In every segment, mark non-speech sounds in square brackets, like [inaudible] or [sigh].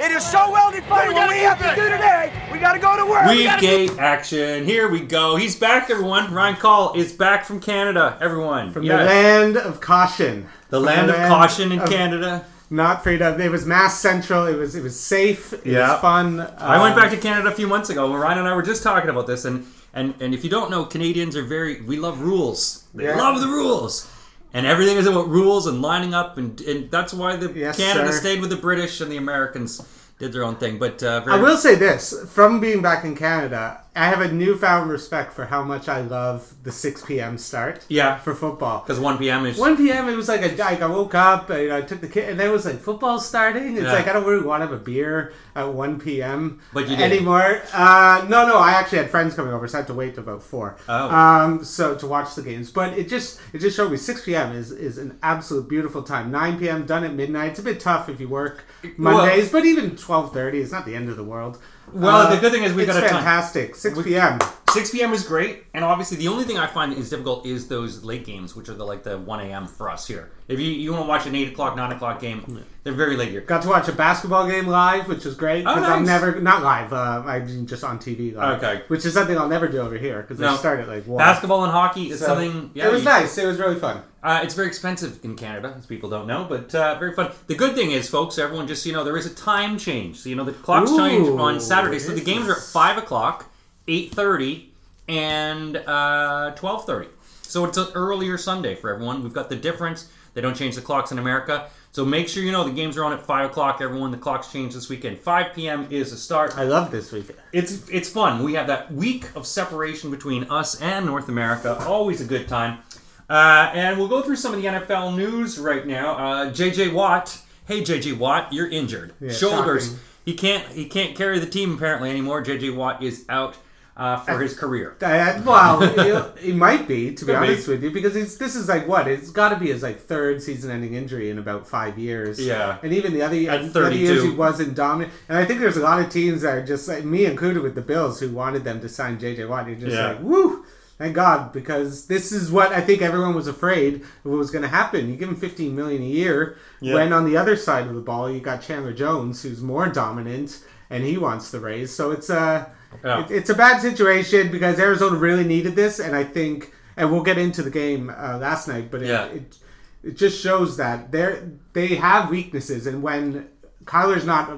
It is so well defined. What we have to do today, we got to go to work. We gotta eight action. Here we go. He's back, everyone. Ryan Call is back from Canada, everyone. From Yes. the land of caution. The From land of caution in of Canada. Not freedom. It was mass central. It was it was safe. It Yeah. was fun. I went Um, back to Canada a few months ago. when Ryan and I were just talking about this, and and and if you don't know, Canadians are very we love rules. They Yeah. love the rules, and everything is about rules and lining up, and and that's why the Yes, Canada sir. stayed with the British and the Americans did their own thing. But uh, very, I will say this: from being back in Canada, I have a newfound respect for how much I love the 6 p.m. start. Yeah. for football. because one p.m. is 1 p.m. It was like a, like I woke up, and I took the kid, and then it was like football starting. It's Yeah. like I don't really want to have a beer at 1 p.m. But you did. anymore. Uh, no, no, I actually had friends coming over, so I had to wait till about four. Oh. um, so to watch the games, but it just it just showed me 6 p.m. is is an absolute beautiful time. 9 p.m. done at midnight. It's a bit tough if you work Mondays, but even 12:30 is not the end of the world. Well, the good thing is we got a time. fantastic. 6 p.m. 6 p.m. is great, and obviously the only thing I find is difficult is those late games, which are the like the 1 a.m. for us here. If you, you want to watch an 8 o'clock, 9 o'clock game, they're very late here. Got to watch a basketball game live, which is great Oh, because I'm nice. never not live. Uh, I mean just on TV. Live, Okay. which is something I'll never do over here because No. they start at like one. Basketball and hockey is So, something. Yeah, it was you- nice. It was really fun. Uh, it's very expensive in Canada, as people don't know, but uh, very fun. The good thing is, folks, everyone just so you know there is a time change. So you know the clocks change on Saturday. So the this games are at five o'clock, eight thirty, and uh, twelve thirty. So it's an earlier Sunday for everyone. We've got the difference. They don't change the clocks in America. So make sure you know the games are on at five o'clock. Everyone, the clocks change this weekend. Five p.m. is the start. I love this weekend. It's it's fun. We have that week of separation between us and North America. Always a good time. Uh, and we'll go through some of the NFL news right now. Uh, JJ Watt. Hey JJ Watt, you're injured. Yeah, Shoulders. shocking. He can't he can't carry the team apparently anymore. JJ Watt is out uh, for his career. Uh, well, [laughs] he, he might be, to be Could be. honest with you, because he's, this is like what it's got to be his like third season-ending injury in about five years. Yeah. and even the other, At the other years he wasn't dominant. And I think there's a lot of teams that are just like me, included with the Bills, who wanted them to sign JJ Watt. You're just Yeah. like, woo. Thank God, because this is what I think everyone was afraid of what was going to happen. You give him 15 million a year, Yeah. when on the other side of the ball you got Chandler Jones, who's more dominant, and he wants the raise. So it's a Yeah. it- it's a bad situation because Arizona really needed this, and I think, and we'll get into the game uh, last night, but it, Yeah. it it just shows that they they have weaknesses, and when Kyler's not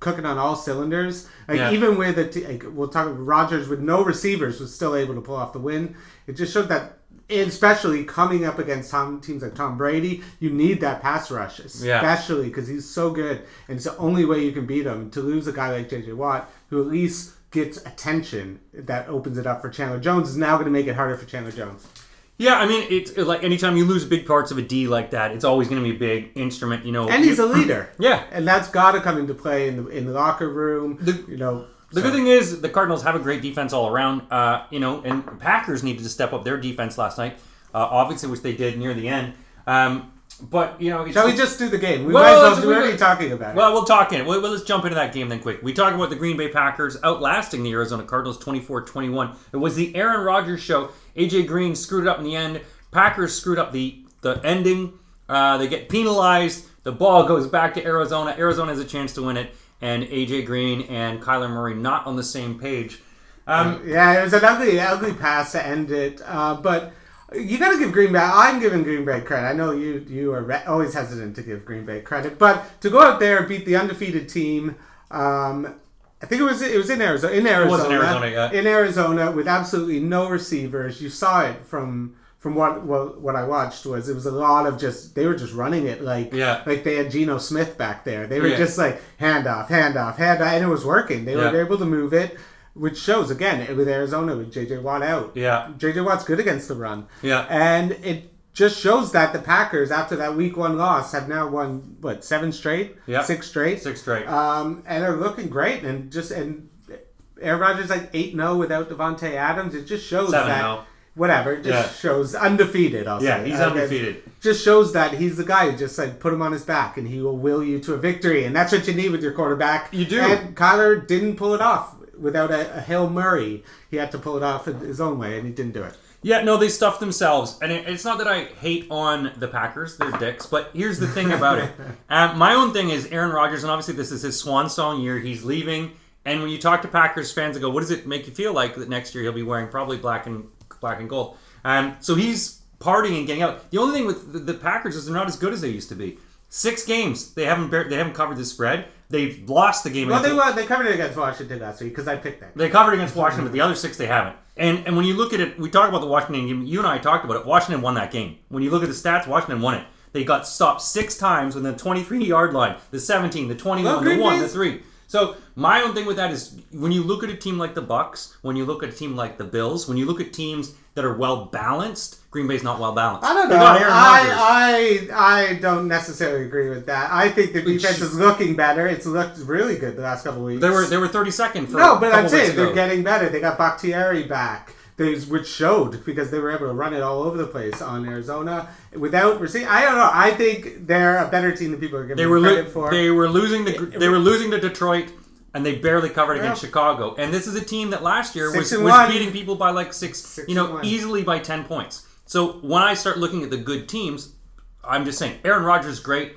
cooking on all cylinders, like Yeah. even with the like, we'll talk Rodgers with no receivers was still able to pull off the win. It just showed that. Especially coming up against Tom, teams like Tom Brady, you need that pass rush, especially because he's so good, and it's the only way you can beat him. To lose a guy like JJ Watt, who at least gets attention, that opens it up for Chandler Jones, is now going to make it harder for Chandler Jones. Yeah, I mean it's like anytime you lose big parts of a D like that, it's always going to be a big instrument. You know, And he's a leader, [clears throat] yeah. and that's got to come into play in the in the locker room. The- you know, The so- good thing is the Cardinals have a great defense all around. Uh, you know, and Packers needed to step up their defense last night, uh, obviously, which they did near the end. Um, but you know, Shall we just do the game? We Well, might as well do. we- We're already talking about it. Well, we'll talk in. Well, well, let's jump into that game then quick. We talk about the Green Bay Packers outlasting the Arizona Cardinals 24-21. It was the Aaron Rodgers show. AJ Green screwed it up in the end. Packers screwed up the the ending. Uh, they get penalized. The ball goes back to Arizona. Arizona has a chance to win it, and AJ Green and Kyler Murray not on the same page. Um, yeah, it was an ugly, ugly pass to end it. Uh, but you got to give Green Bay. I'm giving Green Bay credit. I know you you are re- always hesitant to give Green Bay credit, but to go out there and beat the undefeated team. Um, I think it was it was in Arizona. In Arizona, in Arizona, yeah. in Arizona with absolutely no receivers. You saw it from from what what, what I watched was it was a lot of just they were just running it like Yeah. like they had Geno Smith back there. They were Yeah. just like hand off, hand off, hand off, and it was working. They Yeah. were able to move it, which shows again with Arizona with JJ Watt out. Yeah. JJ Watt's good against the run. Yeah. and it just shows that the Packers after that Week One loss have now won what seven straight, Yeah. six straight, Six straight. um, and are looking great. And just and Aaron Rodgers like eight 0 without Davante Adams. It just shows 7-0. that. Whatever, it just Yeah. shows undefeated. I'll Yeah, say. he's Uh, undefeated. Just shows that he's the guy. who Just like put him on his back, and he will will you to a victory. And that's what you need with your quarterback. You do. And Kyler didn't pull it off without a, a hail Murray. He had to pull it off his own way, and he didn't do it. Yeah, no, they stuffed themselves, and it, it's not that I hate on the Packers; they're dicks. But here's the thing about it. [laughs] Um, my own thing is Aaron Rodgers, and obviously this is his swan song year. He's leaving, and when you talk to Packers fans, they go, "What does it make you feel like that next year he'll be wearing probably black and black and gold?" Um, so he's partying and getting out. The only thing with the, the Packers is they're not as good as they used to be. Six games they haven't they haven't covered the spread. They've lost the game. Well, they won. They covered it against Washington last week because I picked that. they covered against Washington, but the other six they haven't. And and when you look at it, we talk about the Washington game. You and I talked about it. Washington won that game. When you look at the stats, Washington won it. They got stopped six times within the 23 yard line, the 17, the 21, Well, the one, the three. So my own thing with that is when you look at a team like the Bucs, when you look at a team like the Bills, when you look at teams that are well balanced, Green Bay's not well balanced. I don't know. got Aaron Rodgers. I, I I don't necessarily agree with that. I think the defense is looking better. It's looked really good the last couple of weeks. they were they were 32nd for no, but I'm saying they're getting better. They got Bakhtiari back. They, which showed because they were able to run it all over the place on Arizona without receiving. I don't know. I think they're a better team than people are giving They were credit lo- for. they were losing to they were losing to Detroit, and they barely covered against Chicago. And this is a team that last year Six was, was beating people by like six, Six you know, easily by ten points. So when I start looking at the good teams, I'm just saying Aaron Rodgers is great.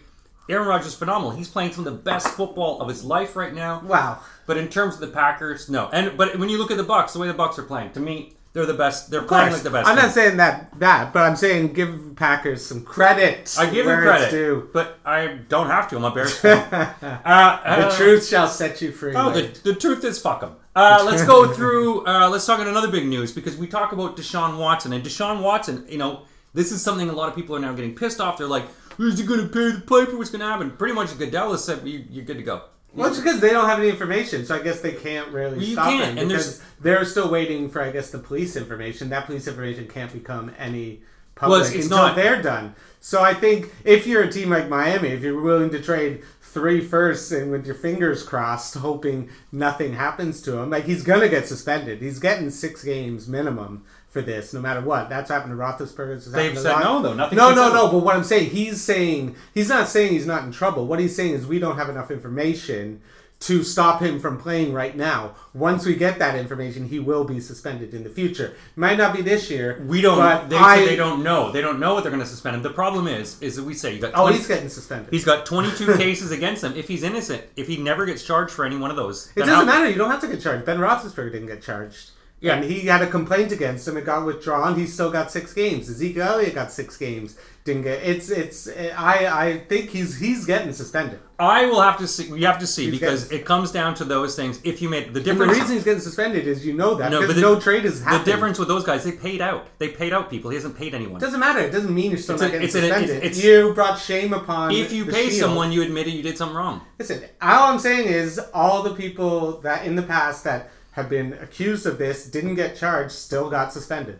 Aaron Rodgers is phenomenal. He's playing some of the best football of his life right now. wow. But in terms of the Packers, no. And but when you look at the Bucs, the way the Bucs are playing, to me, they're the best. They're playing like the best. I'm team. not saying that that, but I'm saying give Packers some credit. I give them credit, but I don't have to. I'm a Bears [laughs] fan. uh, The uh, truth shall set you free. Oh, the, the truth is fuck them. Uh, let's go [laughs] through. Uh, let's talk about another big news because we talk about Deshaun Watson and Deshaun Watson. You know, this is something a lot of people are now getting pissed off. They're like, "Is he going to pay the piper? What's going to happen?" Pretty much, Goodell has said, you, "You're good to go." Well, it's because they don't have any information, so I guess they can't really Well, stop can't, him and because they're still waiting for, I guess, the police information. That police information can't become any Well, public it's- it's until not. they're done. So I think if you're a team like Miami, if you're willing to trade three firsts and with your fingers crossed, hoping nothing happens to him, like he's gonna get suspended. He's getting six games minimum for this, no matter what. That's happened to Roethlisberger. They've said no, though. Nothing's No, no, no. But what I'm saying, he's saying he's not saying he's not in trouble. What he's saying is we don't have enough information to stop him from playing right now. Once we get that information, he will be suspended in the future. Might not be this year. We don't. They, I, said they don't know. They don't know what they're going to suspend him. The problem is, is that we say you got. Oh, he's getting suspended. he's got 22 [laughs] cases against him. If he's innocent, if he never gets charged for any one of those, it doesn't matter. You don't have to get charged. Ben Roethlisberger didn't get charged. Yeah. And he had a complaint against him. It got withdrawn. He still got six games. Ezekiel Elliott got six games. Didn't get. It's it's. I I think he's he's getting suspended. I will have to see. We have to see He's because it comes down to those things. If you made the And the difference, reason he's getting suspended is you know that No, but the- no trade is happening. the difference with those guys, they paid out. They paid out people. He hasn't paid anyone. doesn't matter. It doesn't mean you're still It's not a- getting it's suspended. it's- it's- you brought shame upon. If you pay shield. someone, you admitted you did something wrong. listen. All I'm saying is all the people that in the past that have been accused of this didn't get charged, still got suspended.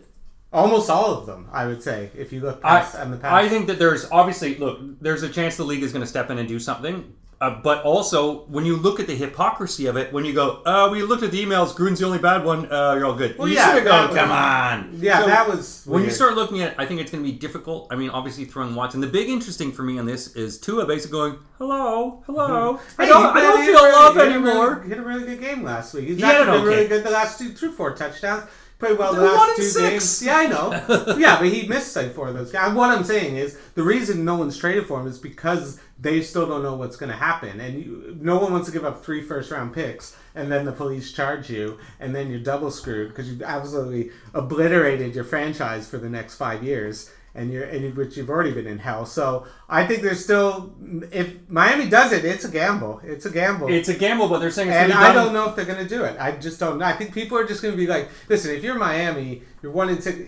Almost all of them, I would say, if you look I, past in the past. I think that there's obviously look. There's a chance the league is going to step in and do something. Uh, but also, when you look at the hypocrisy of it, when you go, uh, we looked at the emails, Gruden's the only bad one, uh, you're all good. Well, you yeah, should have that was- come on. yeah, So, that was When you start looking at it, I think it's going to be difficult. I mean, obviously throwing Watson. The big interesting for me on this is Tua basically going, hello, hello. I don't, he I don't feel he love a anymore. Really, he had a really good game last week. He's He had actually been really okay. good the last two, two, four touchdowns. Played well the They're last one and two six. games. Yeah, I know. [laughs] yeah, but he missed like four of those. What I'm saying is the reason no one's traded for him is because they still don't know what's going to happen, and you, no one wants to give up three first round picks, and then the police charge you, and then you're double screwed because you've absolutely obliterated your franchise for the next five years. And you're, and you, which you've already been in hell. So I think there's still, if Miami does it, it's a gamble. It's a gamble. It's a gamble, but they're saying it's And I don't know if they're going to do it. I just don't know. I think people are just going to be like, listen, if you're Miami, you're one in six,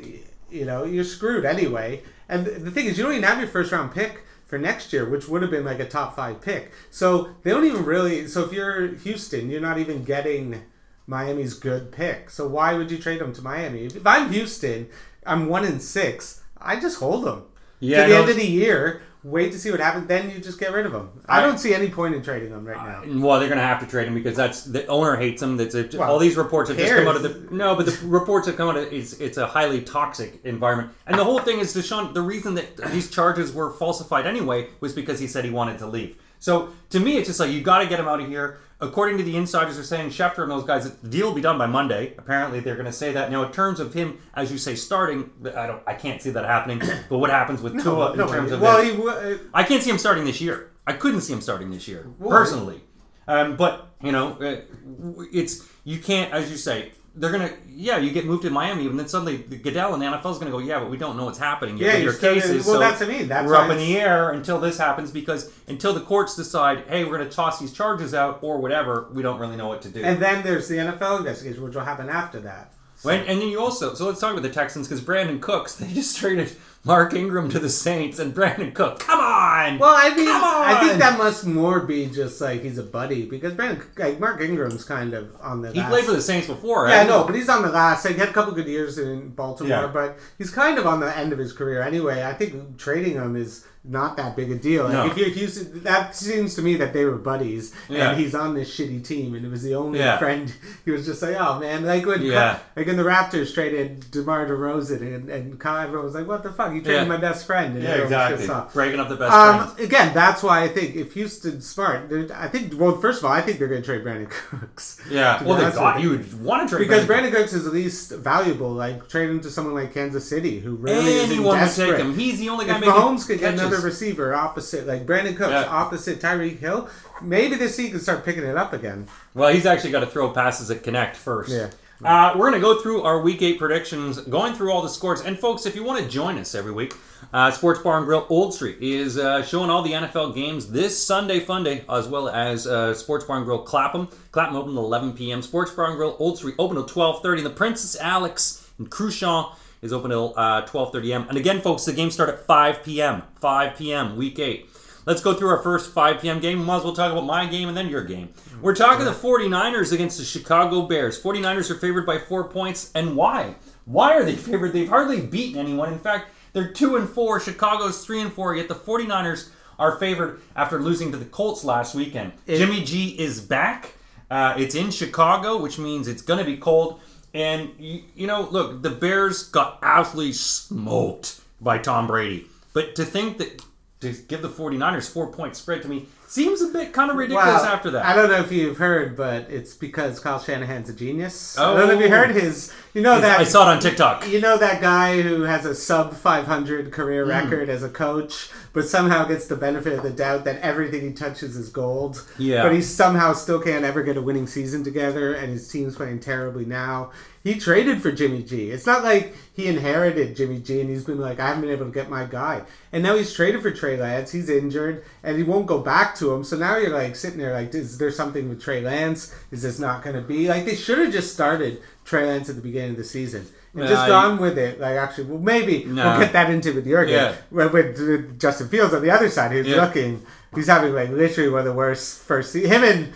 you know, you're screwed anyway. And the the thing is, you don't even have your first round pick for next year, which would have been like a top five pick. So they don't even really. So if you're Houston, you're not even getting Miami's good pick. So why would you trade them to Miami? If I'm Houston, I'm one in six. I just hold them Yeah, to the end of the year. Wait to see what happens. Then you just get rid of them. I, I- don't see any point in trading them right now. Uh, well, they're going to have to trade him because that's the owner hates him. That's a, Well, all these reports have just come out of the no, but the [laughs] reports have come out of it's it's a highly toxic environment, and the whole thing is Deshaun. The reason that these charges were falsified anyway was because he said he wanted to leave. So to me, it's just like you got to get him out of here. According to the insiders, are saying Schefter and those guys, the deal will be done by Monday. Apparently, they're going to say that. Now, in terms of him, as you say, starting, I don't, I can't see that happening. [coughs] But what happens with Tua in No, terms of well, this? he, w- I can't see him starting this year. I couldn't see him starting this year personally. Um, but you know, uh, it's you can't, as you say, they're gonna. Yeah, you get moved to Miami, and then suddenly the Goodell and the NFL is gonna go. Yeah, but we don't know what's happening yet Yeah, your cases. well, so that's what I mean. That's we're up in the air until this happens because until the courts decide, hey, we're gonna toss these charges out or whatever, we don't really know what to do. and then there's the NFL investigation, which will happen after that. When, and then you also so let's talk about the Texans because Brandin Cooks they just traded Mark Ingram to the Saints and Brandin Cook. Come on, Well, I mean, Come I think that must more be just like he's a buddy because Brandon, like Mark Ingram's kind of on the. he last, played for the Saints before. Yeah, I right? know, but he's on the last. Like, he had a couple good years in Baltimore, Yeah. but he's kind of on the end of his career anyway. I think trading him is not that big a deal. Like, No. if you accuse that seems to me that they were buddies, Yeah. and he's on this shitty team, and it was the only Yeah. friend. He was just like, oh man, like when Yeah. like when the Raptors traded DeMar DeRozan, and and Kyle everyone was like, what the fuck? You traded my best friend, and Yeah, exactly. off. Breaking up the best Um, friends. again, that's why I think if Houston's smart, I think. Well, first of all, I think they're going to trade Brandin Cooks. Yeah, well, they thought you would want to trade because Brandon Brandin Cooks is the least valuable. Like trade him to someone like Kansas City, who really Anyone would take him. He's the only guy If making Mahomes could get catches. Receiver opposite, like Brandin Cooks, Yeah. opposite Tyreek Hill, maybe this season can start picking it up again. Well, he's actually got to throw passes at Connect first. Yeah. Uh, we're going to go through our Week 8 predictions, going through all the scores. And, folks, if you want to join us every week, uh, Sports Bar and Grill Old Street is uh, showing all the NFL games this Sunday Fun Day, as well as uh, Sports Bar and Grill Clapham. Clapham open at 11 p.m. Sports Bar and Grill Old Street open at 12.30. And the Princess Alex and Cruchon is open till uh, 12.30 a.m. And again, folks, the games start at 5 p.m. 5 p.m. Week 8. Let's go through our first 5 p.m. game. We might as well talk about my game and then your game. We're talking the 49ers against the Chicago Bears. 49ers are favored by four points. And why? Why are they favored? They've hardly beaten anyone. In fact, they're 2 and 4. Chicago's 3 and 4. Yet the 49ers are favored after losing to the Colts last weekend. Jimmy G is back. Uh, it's in Chicago, which means it's going to be cold. And, you, know, look, the Bears got absolutely smoked by Tom Brady. But to think that to give the 49ers four point spread to me seems a bit kind of ridiculous after that. I don't know if you've heard, but it's because Kyle Shanahan's a genius. Oh. I Oh. don't know if you heard his. You know that I saw it on TikTok. You know that guy who has a sub 500 Hmm. career record as a coach, but somehow gets the benefit of the doubt that everything he touches is gold. Yeah. But he somehow still can't ever get a winning season together, and his team's playing terribly now. He traded for Jimmy G. It's not like he inherited Jimmy G and he's been like, I haven't been able to get my guy. And now he's traded for Trey Lance. He's injured, and he won't go back to him. So now you're like sitting there like, is there something with Trey Lance? Is this not going to be? Like, they should have just started Trey Lance at the beginning of the season. And just gone with it. Like, actually, well, maybe Nah. we'll get that into with your game. Yeah. With, with, Justin Fields on the other side, who's Yeah. looking, he's having like literally one of the worst first. Se- him and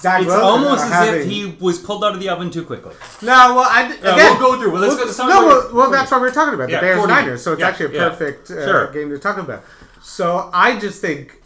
Zach It's almost as having, if he was pulled out of the oven too quickly. No, well, I, again, we'll go through. Well, let's go- let's talk no, well, well, that's what we're talking about. Yeah, the Bears 40. Niners. So it's Yeah, actually a yeah. perfect uh, Sure. game to talk about. So I just think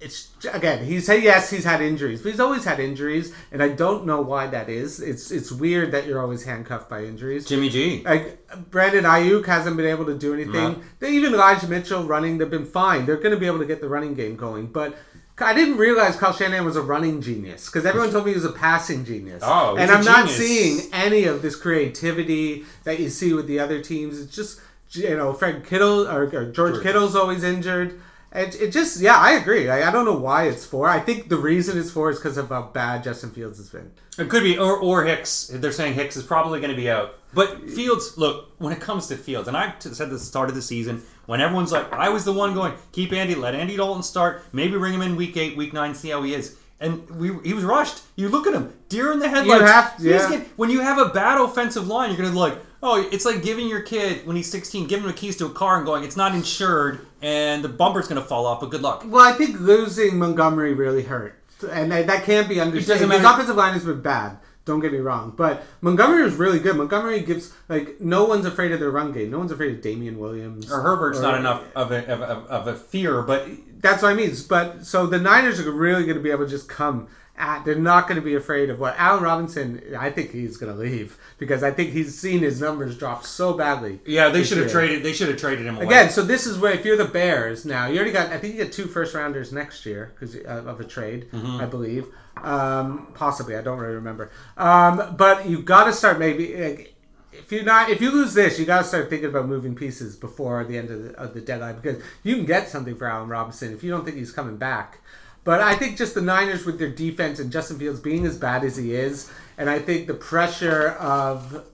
it's again. He said yes, he's had injuries, but he's always had injuries, and I don't know why that is. It's it's weird that you're always handcuffed by injuries. Jimmy G. Like Brandon Aiyuk hasn't been able to do anything. No. They, even Elijah Mitchell running, they've been fine. They're going to be able to get the running game going, but. I didn't realize Kyle Shanahan was a running genius because everyone told me he was a passing genius. Oh, he's and I'm not seeing any of this creativity that you see with the other teams. It's just you know Fred Kittle or, or George, George. Kittle's always injured. It, it just yeah, I agree. I, I don't know why it's for. I think the reason it's for is because of how bad Justin Fields has been. It could be, or, or Hicks. They're saying Hicks is probably going to be out. But Fields, look, when it comes to Fields, and I said this at the start of the season, when everyone's like, I was the one going, keep Andy, let Andy Dalton start, maybe bring him in week eight, week nine, see how he is. And we, he was rushed. You look at him, deer in the headlights. have- yeah. getting- when you have a bad offensive line, you're going to like, oh, it's like giving your kid, when he's 16, giving him the keys to a car and going, it's not insured, and the bumper's going to fall off, but good luck. Well, I think losing Montgomery really hurt, and that, that can't be understood. His offensive line has been bad. Don't get me wrong, but Montgomery was really good. Montgomery gives like no one's afraid of their run game. No one's afraid of Damien Williams Or Herbert's not enough of a, of, a, of a fear, but That's what I mean. But so the Niners are really going to be able to just come at, they're not going to be afraid of what Allen Robinson. I think he's going to leave because I think he's seen his numbers drop so badly. Yeah, they should have traded. They should have traded him away. Again, so this is where if you're the Bears now, you already got. I think you get two first rounders next year because uh, of a trade, Mm-hmm. I believe, um, possibly. I don't really remember. Um, but you got to start maybe. Like, if you not if you lose this, you got to start thinking about moving pieces before the end of the, of the deadline because you can get something for Allen Robinson if you don't think he's coming back. But I think just the Niners with their defense and Justin Fields being as bad as he is, and I think the pressure of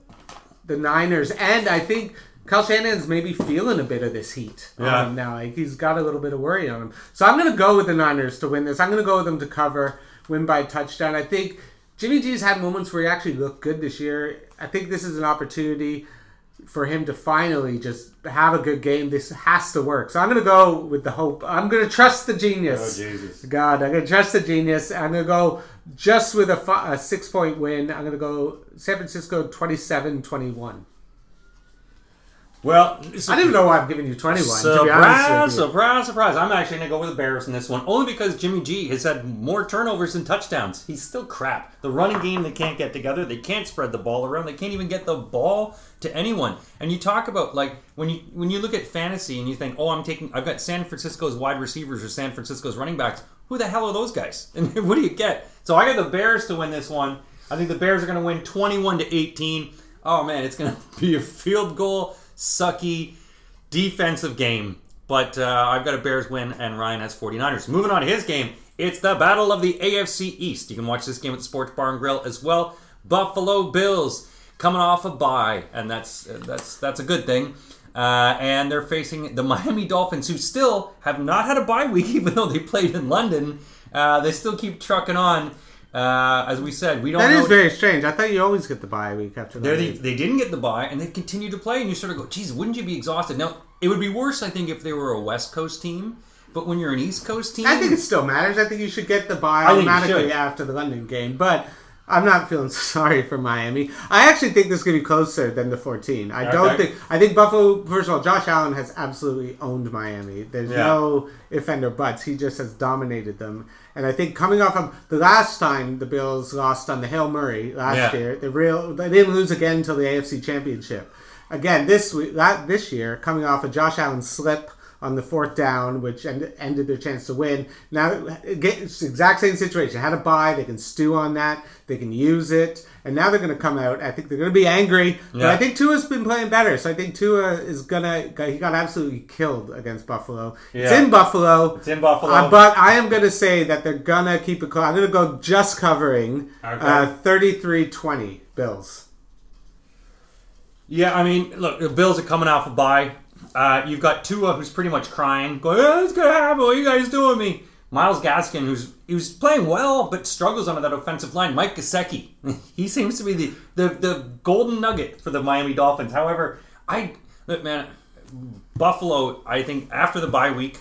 the Niners, and I think Kyle Shanahan's maybe feeling a bit of this heat Yeah. him now. Like he's got a little bit of worry on him. So I'm going to go with the Niners to win this. I'm going to go with them to cover, win by touchdown. I think Jimmy G's had moments where he actually looked good this year. I think this is an opportunity for him to finally just have a good game. This has to work. So I'm going to go with the hope. I'm going to trust the genius. Oh, Jesus. God, I'm going to trust the genius. I'm going to go just with a, a six point win. I'm going to go San Francisco 27 21. Well, I didn't know why I'm giving you 21. to be Surprise, you. surprise, surprise. I'm actually going to go with the Bears in this one, only because Jimmy G has had more turnovers than touchdowns. He's still crap. The running game, they can't get together. They can't spread the ball around. They can't even get the ball to anyone. And you talk about, like, when you when you look at fantasy and you think, oh, I'm taking, I've got San Francisco's wide receivers or San Francisco's running backs. Who the hell are those guys? [laughs] And what do you get? So I got the Bears to win this one. I think the Bears are going to win 21 to 18. Oh, man, it's going [laughs] to be a field goal, sucky defensive game. But uh, I've got a Bears win, and Ryan has 49ers. Moving on to his game, it's the Battle of the AFC East. You can watch this game at the Sports Bar and Grill as well. Buffalo Bills coming off a bye, and that's that's that's a good thing. Uh, and they're facing the [laughs] Miami Dolphins, who still have not had a bye week, [laughs] even though they played in London. Uh, they still keep trucking on. Uh, as we said, we don't That know. is very strange. I thought you always get the bye week after that. the, they didn't get the bye, and they've continued to play, and you sort of go, geez, wouldn't you be exhausted? Now, it would be worse, I think, if they were a West Coast team, but when you're an East Coast team, I think it still matters. I think you should get the bye I think you automatically after the London game. But I'm not feeling [laughs] sorry for Miami. I actually think this is going to be closer than the 14. I don't Okay. think. I think Buffalo. First of all, Josh Allen has absolutely owned Miami. There's Yeah. no if and or buts. He just has dominated them. And I think coming off of the last time the Bills lost on the Hail Murray last Yeah. year, the real they didn't lose again until the AFC Championship. Again, this week, that this year, coming off a Josh Allen slip on the fourth down, which end, ended their chance to win. Now, get, it's the exact same situation. Had a bye, they can stew on that, they can use it, and now they're going to come out. I think they're going to be angry, but I think Tua's been playing better. So I think Tua is gonna. He got absolutely killed against Buffalo. Yeah. It's in Buffalo. It's in Buffalo. Uh, but I am going to say that they're gonna keep it close. I'm going to go just covering Okay. uh, 33-20 Bills. Yeah, I mean, look, the Bills are coming off a bye. Uh, you've got Tua, who's pretty much crying, going, oh, "It's gonna happen. What are you guys doing to me?" Myles Gaskin, who's he was playing well but struggles under that offensive line. Mike Gesicki, [laughs] he seems to be the, the the golden nugget for the Miami Dolphins. However, I look, man, Buffalo. I think after the bye week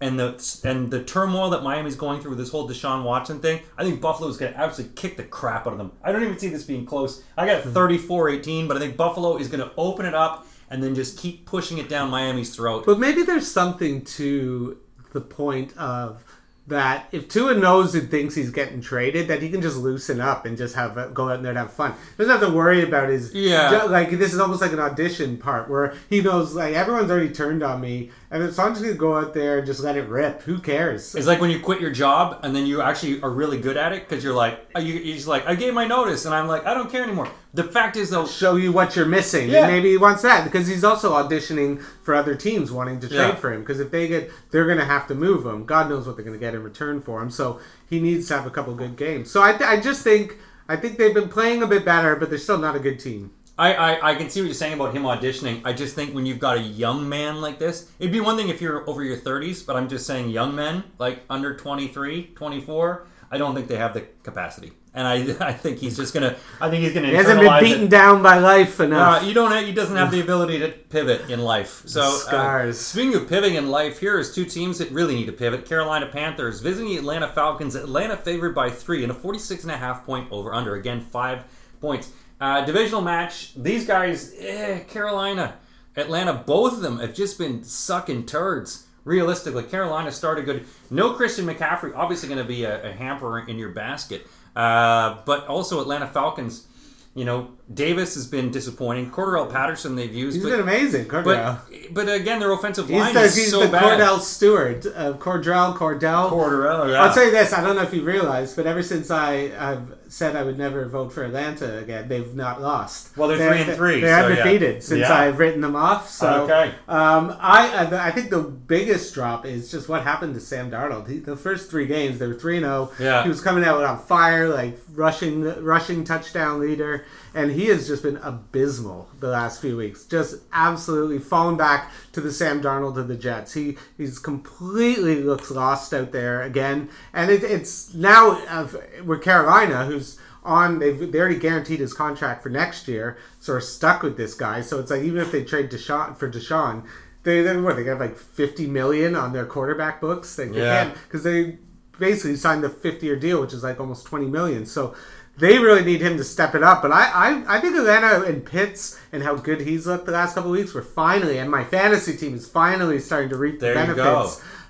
and the and the turmoil that Miami's going through with this whole Deshaun Watson thing, I think Buffalo's going to absolutely kick the crap out of them. I don't even see this being close. I got 34-18, but I think Buffalo is going to open it up and then just keep pushing it down Miami's throat. But maybe there's something to the point of that if Tua knows and thinks he's getting traded, that he can just loosen up and just have a, go out there and have fun. He doesn't have to worry about his Yeah. like this is almost like an audition part where he knows like everyone's already turned on me, and so I'm just gonna go out there and just let it rip. Who cares? It's like when you quit your job and then you actually are really good at it because you're like, uh, you, you're just like, I gave my notice and I'm like, I don't care anymore. The fact is though, show you what you're missing. Yeah. And maybe he wants that because he's also auditioning for other teams wanting to trade Yeah. for him. Because if they get, they're going to have to move him. God knows what they're going to get in return for him. So he needs to have a couple good games. So I, I just think, I think they've been playing a bit better, but they're still not a good team. I, I, I can see what you're saying about him auditioning. I just think when you've got a young man like this, it'd be one thing if you're over your 30s, but I'm just saying young men, like under 23, 24, I don't think they have the capacity. And I, [laughs] I think he's just gonna. I think he's gonna. He hasn't been beaten it. down by life enough. Uh, you don't. Have, he doesn't have the ability to pivot in life. So, uh, Scars. speaking of pivoting in life, here is two teams that really need to pivot. Carolina Panthers visiting the Atlanta Falcons. Atlanta favored by three and a 46 and a half point over under. Again, five points. Uh, divisional match. These guys, eh, Carolina, Atlanta, both of them have just been sucking turds. realistically, Carolina started good. No Christian McCaffrey, obviously going to be a, a hamper in your basket. Uh, but also Atlanta Falcons. You know, Davis has been disappointing. Cordell Patterson they've used, He's but, been amazing, Cordell. but but again, their offensive He's line the, is he's so the bad. Cordell Stewart, uh, Cordell, Cordell. Cordell, yeah. I'll tell you this: I don't know if you realize, but ever since I have said I would never vote for Atlanta again, they've not lost. Well, they're three and three, They're so, yeah. undefeated since Yeah. I've written them off. So, Okay. um, I I I think the biggest drop is just what happened to Sam Darnold. He, the first three games, they were 3-0. Yeah. he was coming out on fire, like rushing rushing touchdown leader, and he has just been abysmal the last few weeks. Just absolutely fallen back to the Sam Darnold of the Jets. He he's completely looks lost out there again, and it, it's now uh, with Carolina, who's on they've they already guaranteed his contract for next year, so we're stuck with this guy. So it's like even if they trade Deshaun for Deshaun, they they what they got like fifty million on their quarterback books. They, they Yeah. can't because they basically signed the fifty year deal, which is like almost twenty million. So they really need him to step it up. But I, I, I think Atlanta and Pitts and how good he's looked the last couple of weeks were finally, and my fantasy team is finally starting to reap the There benefits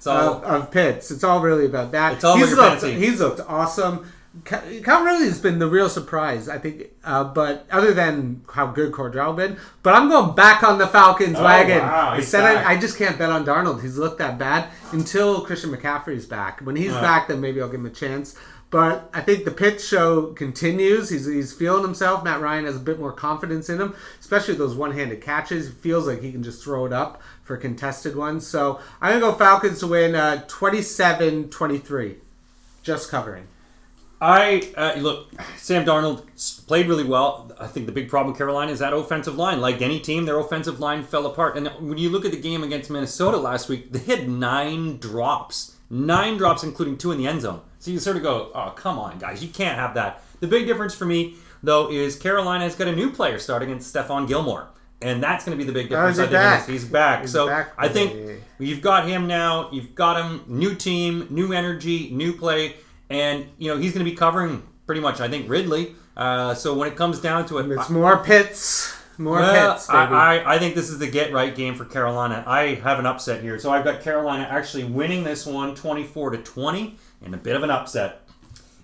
all- of, of Pitts. It's all really about that. It's all he's looked. He's looked awesome. Cal Calvin has been the real surprise, I think. Uh, but other than how good Cordell been, but I'm going back on the Falcons Oh, wagon. wow, I said. I, I just can't bet on Darnold. He's looked that bad until Christian McCaffrey's back. When he's Right. back, then maybe I'll give him a chance. But I think the Pitts show continues. He's, he's feeling himself. Matt Ryan has a bit more confidence in him, especially those one handed catches. He feels like he can just throw it up for contested ones. So I'm going to go Falcons to win uh, 27 23. Just covering. I uh, look. Sam Darnold played really well. I think the big problem with Carolina is that offensive line. Like any team, their offensive line fell apart. And when you look at the game against Minnesota last week, they had nine drops, nine drops, including two in the end zone. So you sort of go, "Oh, come on, guys, you can't have that." The big difference for me, though, is Carolina has got a new player starting in Stephon Gilmore. And that's going to be the big difference. he I back? He's back. He's so back, I think. You've got him now. You've got him. New team, new energy, new play, and you know he's going to be covering pretty much. I think Ridley. Uh, so when it comes down to it, It's more Pitts. More well, Pitts, baby. I, I, I think this is the get right game for Carolina. I have an upset here, so I've got Carolina actually winning this one, twenty-four to twenty, in a bit of an upset.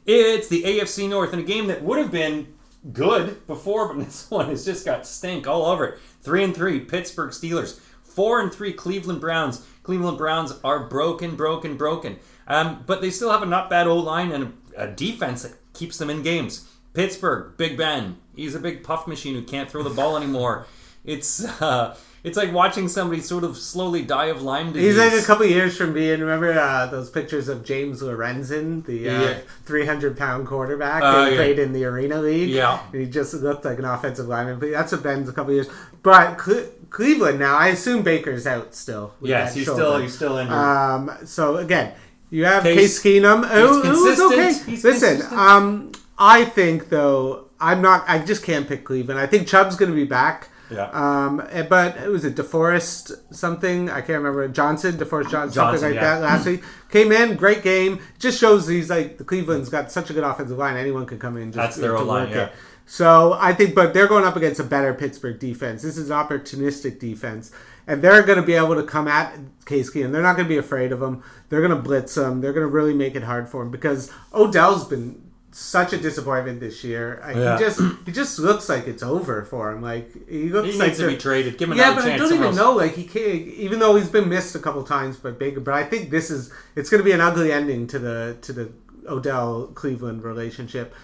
It's the AFC North in a game that would have been good before, but [laughs] this one has just got stink all over it. Three and three, Pittsburgh Steelers. Four and three, Cleveland Browns. Cleveland Browns are broken, broken, broken. Um, but they still have a not bad O line and a, a defense that keeps them in games. Pittsburgh, Big Ben. He's a big puff machine who can't throw the ball anymore. It's [laughs] uh, it's like watching somebody sort of slowly die of Lyme disease. He's like a couple years from being. Remember uh, those pictures of James Lorenzen, the uh, Yeah. 300 pound quarterback Oh, that yeah. played in the Arena League? Yeah. And he just looked like an offensive lineman. But that's what Ben's a couple years. But Cle- Cleveland now, I assume Baker's out still. with yes, that he's shoulder. still he's still injured. Um, so again, you have Case- Case, Keenum. who- who is consistent. okay. He's Listen, consistent. um, I think though I'm not. I just can't pick Cleveland. I think Chubb's going to be back. Yeah. Um, eh, but it was a DeForest something I can't remember Johnson DeForest Johnson, Johnson, something like yeah. that last week came in great game just shows he's like the Cleveland's got such a good offensive line anyone can come in just That's their to O-line, yeah. it. So I think, but they're going up against a better Pittsburgh defense. This is opportunistic defense, and they're going to be able to come at Case Keenum. They're not going to be afraid of him. They're going to blitz him. They're going to really make it hard for him because Odell's been such a disappointment this year. Like, Yeah. He just he just looks like it's over for him. Like he looks he like needs to be traded. Give him yeah, another but I chance. don't even else. know. Like he can't, even though he's been missed a couple times by Baker. But I think this is it's going to be an ugly ending to the to the Odell Cleveland relationship.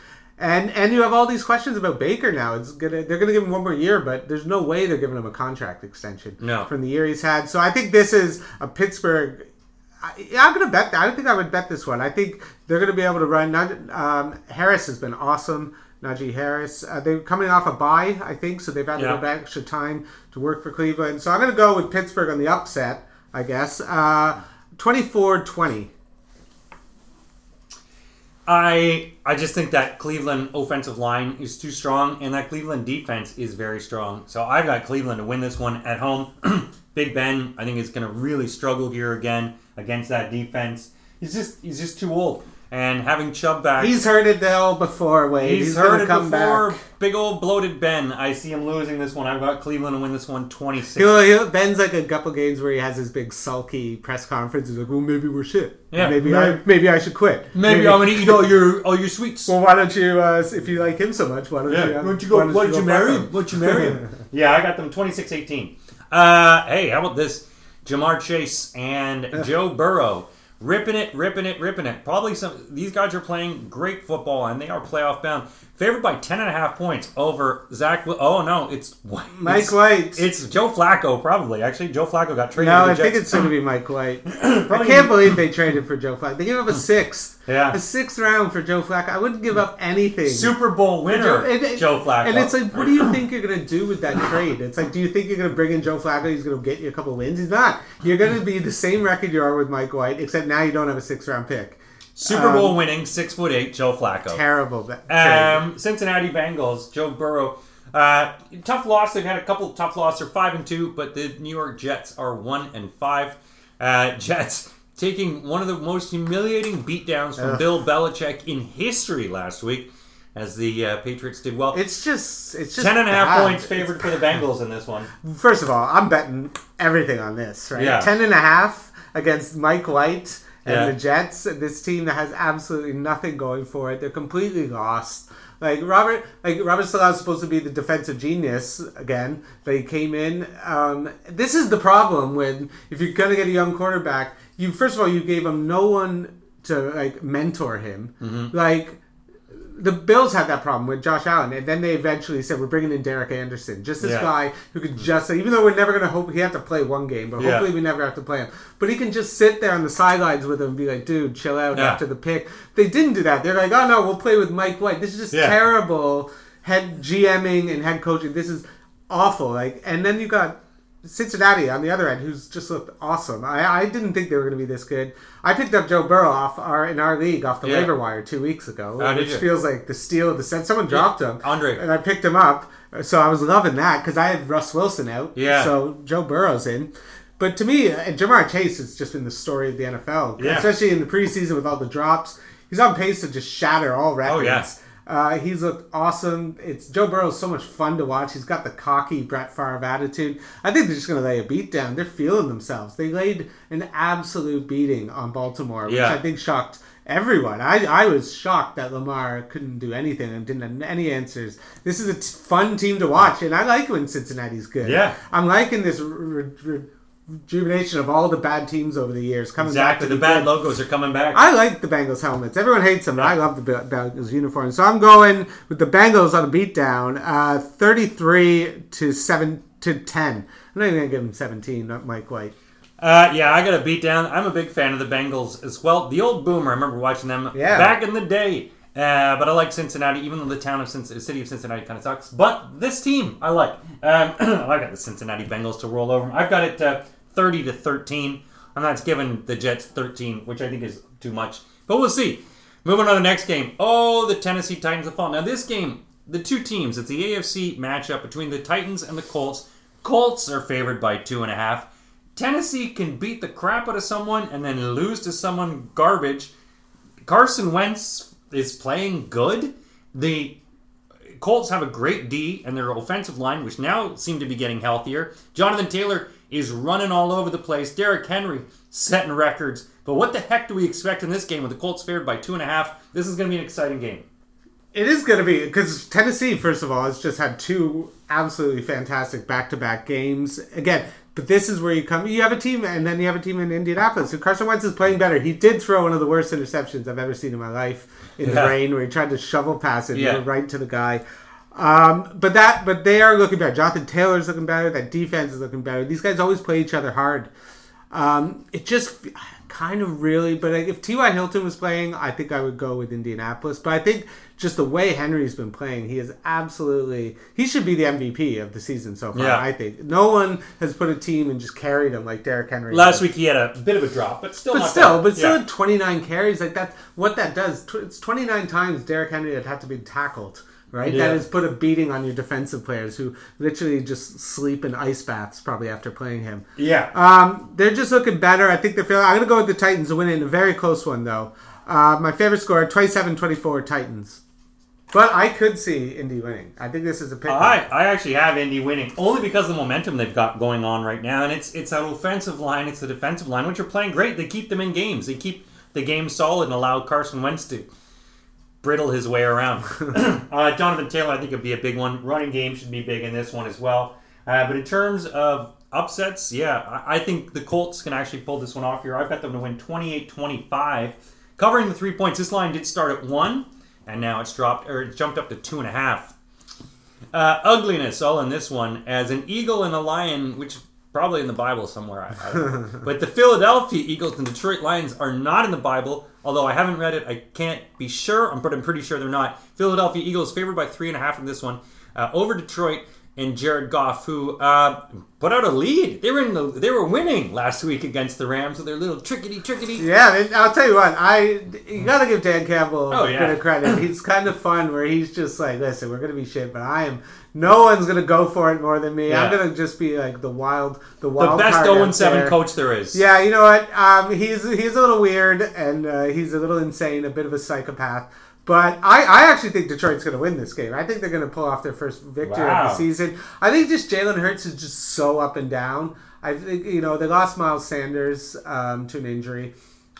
And and you have all these questions about Baker now. It's gonna they're gonna give him one more year, but there's no way they're giving him a contract extension No. from the year he's had. So I think this is a Pittsburgh. I, yeah, I'm gonna bet. I think I would bet this one. I think they're gonna be able to run. Um, Harris has been awesome. Najee Harris. Uh, they're coming off a bye, I think, so they've had Yeah. to go back extra time to work for Cleveland. So I'm gonna go with Pittsburgh on the upset. I guess uh, 24-20. I I just think that Cleveland offensive line is too strong, and that Cleveland defense is very strong. So I've got Cleveland to win this one at home. [clears throat] Big Ben, I think, is going to really struggle here again against that defense. He's just he's just too old. and having Chubb back. He's heard it though before. Wade. He's, He's, heard it come before. back. Big old bloated Ben. I see him losing this one. I've got Cleveland to win this one 26. He'll, he'll, Ben's like a couple games where he has his big sulky press conference. He's like, "Well, maybe we're shit. Yeah. maybe Maybe- I maybe I should quit. Maybe I'm gonna eat all your all your sweets. Well, why don't you? Uh, if you like him so much, why don't you? Yeah. um, Why don't you go? Why don't you go marry him? Why don't you marry him? [laughs] yeah, I got them 26-18. Uh, hey, how about this? Ja'Marr Chase and [laughs] Joe Burrow ripping it, ripping it, ripping it. Probably some. These guys are playing great football and they are playoff bound. Favored by ten and a half points over Zach. Oh no, it's [laughs] Mike it's, White. It's Joe Flacco, probably. Actually, Joe Flacco got traded. no, I the think it's going to be Mike White. [clears throat] I can't believe they traded for Joe Flacco. They gave up a sixth. [laughs] Yeah. a sixth round for Joe Flacco. I wouldn't give up anything. Super Bowl winner, and it- Joe Flacco. And it's like, what do you think you're going to do with that trade? It's like, do you think you're going to bring in Joe Flacco? He's going to get you a couple wins? He's not. You're going to be the same record you are with Mike White, except now you don't have a six round pick. Super Bowl um, winning, six foot eight, Joe Flacco. Terrible. Trade. Um, Cincinnati Bengals, Joe Burrow. Uh, tough loss. They've had a couple of tough losses. They're five and two, but the New York Jets are one and five. Uh, [laughs] Jets taking one of the most humiliating beatdowns from Ugh. Bill Belichick in history last week, as the uh, Patriots did well. It's just, it's just Ten and a half bad. points favored for the Bengals in this one. First of all, I'm betting everything on this, right? Yeah. Ten and a half against Mike White and Yeah. the Jets. This team that has absolutely nothing going for it. They're completely lost. Like Robert, like Robert Saleh is supposed to be the defensive genius again. They came in. Um, this is the problem when if you're gonna get a young quarterback, you first of all you gave him no one to like mentor him. Mm-hmm. Like the Bills had that problem with Josh Allen, and then they eventually said we're bringing in Derek Anderson, just this Yeah. guy who could just, say even though we're never going to hope he had to play one game, but Yeah. hopefully we never have to play him. But he can just sit there on the sidelines with him and be like, dude, chill out Yeah. after the pick. They didn't do that. They're like, oh no, we'll play with Mike White. This is just terrible head GMing and head coaching. This is awful. Like, and then you got Cincinnati on the other end, who's just looked awesome. I, I didn't think they were going to be this good. I picked up Joe Burrow off our in our league off the Yeah. waiver wire two weeks ago, Oh, which feels like the steal of the set. Someone dropped him, Andre. and I picked him up. So I was loving that because I had Russ Wilson out. Yeah. So Joe Burrow's in. But to me, uh, and Ja'Marr Chase has just been the story of the NFL, Yeah. especially in the preseason with all the drops. He's on pace to just shatter all records. Oh, yeah. Uh, he's looked awesome. It's Joe Burrow's so much fun to watch. He's got the cocky Brett Favre attitude. I think they're just going to lay a beat down. They're feeling themselves. They laid an absolute beating on Baltimore, which Yeah. I think shocked everyone. I, I was shocked that Lamar couldn't do anything and didn't have any answers. This is a t- fun team to watch, and I like when Cincinnati's good. Yeah. I'm liking this re- re- rejuvenation of all the bad teams over the years coming back Exactly. The bad logos are coming back. I like the Bengals helmets. Everyone hates them, but I love the Bengals uniforms. So I'm going with the Bengals on a beatdown, uh, 33 to seven to 10. I'm not even gonna give them 17. Not Mike White. Uh, yeah, I got a beat down. I'm a big fan of the Bengals as well. The old boomer, I remember watching them Yeah. back in the day. Uh, but I like Cincinnati, even though the town of Cincinnati, city of Cincinnati kind of sucks. But this team, I like. Um, [clears throat] I got the Cincinnati Bengals to roll over. I've got it uh, 30 to 13, and that's given the Jets 13, which I think is too much. But we'll see. Moving on to the next game. Oh, the Tennessee Titans have fallen. Now this game, the two teams, it's the AFC matchup between the Titans and the Colts. Colts are favored by two and a half. Tennessee can beat the crap out of someone and then lose to someone garbage. Carson Wentz is playing good. The Colts have a great D and their offensive line, which now seem to be getting healthier. Jonathan Taylor is running all over the place. Derrick Henry setting records. But what the heck do we expect in this game with the Colts favored by two and a half? This is going to be an exciting game. It is going to be because Tennessee, first of all, has just had two absolutely fantastic back-to-back games. Again, but this is where you come. You have a team, and then you have a team in Indianapolis. So Carson Wentz is playing better. He did throw one of the worst interceptions I've ever seen in my life in the rain, where he tried to shovel pass it Yeah. right to the guy. Um, but that, but they are looking better. Jonathan Taylor's looking better. That defense is looking better. These guys always play each other hard. Um, it just kind of really, but if T.Y. Hilton was playing, I think I would go with Indianapolis. But I think just the way Henry's been playing, he is absolutely, he should be the MVP of the season so far, Yeah. I think. No one has put a team and just carried him like Derrick Henry. Last did. week he had a bit of a drop, but still But still, bad. but still, Yeah. 29 carries like that. What that does, it's 29 times Derrick Henry had had to be tackled. Right, Yeah. that has put a beating on your defensive players who literally just sleep in ice baths probably after playing him. Yeah. Um, they're just looking better. I think they're feeling. I'm going to go with the Titans to win it in a very close one, though. Uh, my favorite score 27 24 Titans. But I could see Indy winning. I think this is a pick. I, I actually have Indy winning only because of the momentum they've got going on right now, and it's it's an offensive line, it's the defensive line, which are playing great. They keep them in games. They keep the game solid and allow Carson Wentz to brittle his way around. [laughs] [clears throat] uh, Jonathan Taylor, I think, would be a big one. Running game should be big in this one as well. Uh, but in terms of upsets, yeah, I, I think the Colts can actually pull this one off here. I've got them to win 28-25, covering the three points. This line did start at one and now it's dropped or jumped up to two and a half. Uh, ugliness all in this one as an eagle and a lion, which probably in the Bible somewhere. I, I [laughs] but the Philadelphia Eagles and Detroit Lions are not in the Bible. Although I haven't read it, I can't be sure. But I'm pretty sure they're not. Philadelphia Eagles favored by three and a half in this one uh, over Detroit and Jared Goff, who uh, put out a lead. They were in the, they were winning last week against the Rams with their little trickety trickety. Yeah, and I'll tell you what. I you gotta give Dan Campbell Oh, a yeah. bit of credit. He's kind of fun where he's just like, listen, we're gonna be shit, but I am. No one's gonna go for it more than me. I'm Yeah. gonna just be like the wild, the wild. The best card 0 out 7 there. coach there is. Yeah, you know what? Um, he's he's a little weird and uh, he's a little insane, a bit of a psychopath. But I, I actually think Detroit's going to win this game. I think they're going to pull off their first victory of the season. I think just Jalen Hurts is just so up and down. I think you know they lost Miles Sanders um, to an injury.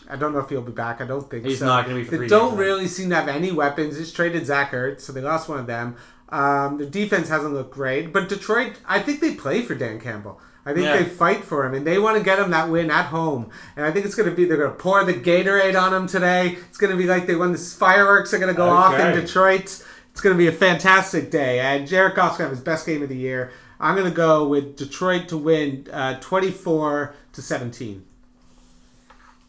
I don't know if he'll be back. I don't think He's so. not gonna be for They three don't really seem to have any weapons. Just traded Zach Ertz, so they lost one of them. Um, the defense hasn't looked great, but Detroit, I think they play for Dan Campbell. I think Yeah. they fight for him, and they want to get him that win at home. And I think it's going to be they're going to pour the Gatorade on him today. It's going to be like they won the fireworks are going to go off in Detroit. It's going to be a fantastic day. And Jared Goff's going to have his best game of the year. I'm going to go with Detroit to win uh, 24 to 17.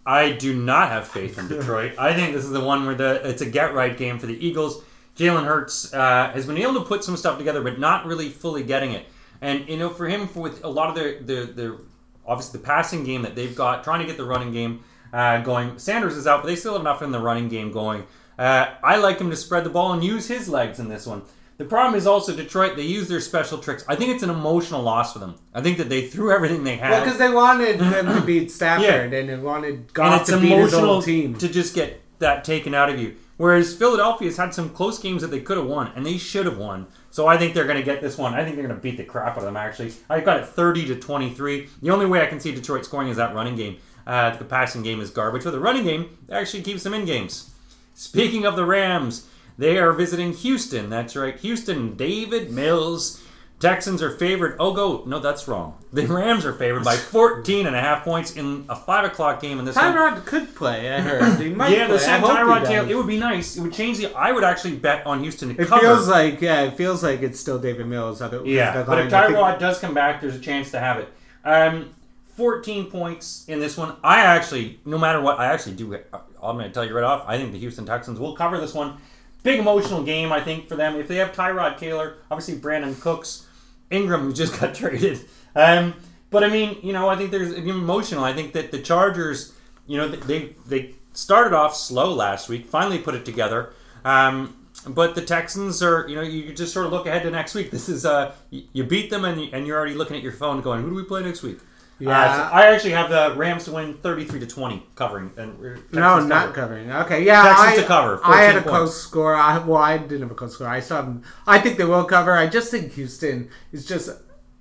I do not have faith in Detroit. I think this is the one where the it's a get right game for the Eagles. Jalen Hurts uh, has been able to put some stuff together, but not really fully getting it. And you know, for him, for with a lot of the the, the obviously the passing game that they've got, trying to get the running game uh, going. Sanders is out, but they still have enough in the running game going. Uh, I like him to spread the ball and use his legs in this one. The problem is also Detroit. They use their special tricks. I think it's an emotional loss for them. I think that they threw [laughs] everything they had. Well, because they wanted them to beat [laughs] Stafford, Yeah. and they wanted and Goff to beat his emotional own team. to just get that taken out of you. Whereas Philadelphia's had some close games that they could have won, and they should have won. So I think they're going to get this one. I think they're going to beat the crap out of them. Actually, I've got it thirty to twenty-three. The only way I can see Detroit scoring is that running game. Uh, the passing game is garbage. But the running game actually keeps them in games. Speaking of the Rams, they are visiting Houston. That's right, Houston. Davis Mills. Texans are favored. Oh, go. No, that's wrong. The Rams are favored by [laughs] 14 and a half points in a 5 o'clock game in this one. Tyrod could play. I heard he might Yeah, play. the same Tyrod. Taylor. It would be nice. It would change the. I would actually bet on Houston to cover It cover. feels like yeah, it feels like it's still Davis Mills. Other, yeah, but if line. I think- Tyrod does come back, there's a chance to have it. Um, 14 points in this one. I actually, no matter what, I actually do. I'm going to tell you right off. I think the Houston Texans will cover this one. Big emotional game, I think, for them. If they have Tyrod Taylor, obviously Brandin Cooks, Ingram, who just [laughs] got traded. Um, but I mean, you know, I think there's emotional. I think that the Chargers, you know, they they started off slow last week, finally put it together. Um, but the Texans are, you know, you just sort of look ahead to next week. This is, uh, you, beat them, and, and you're already looking at your phone, going, "Who do we play next week?" Yeah. Uh, I actually have the Rams to win 33 to 20, covering. And uh, Texans No, not covering. Okay, yeah, Texans I, to cover, I had a 14 close score. I, well, I didn't have a close score. I saw them. I think they will cover. I just think Houston is just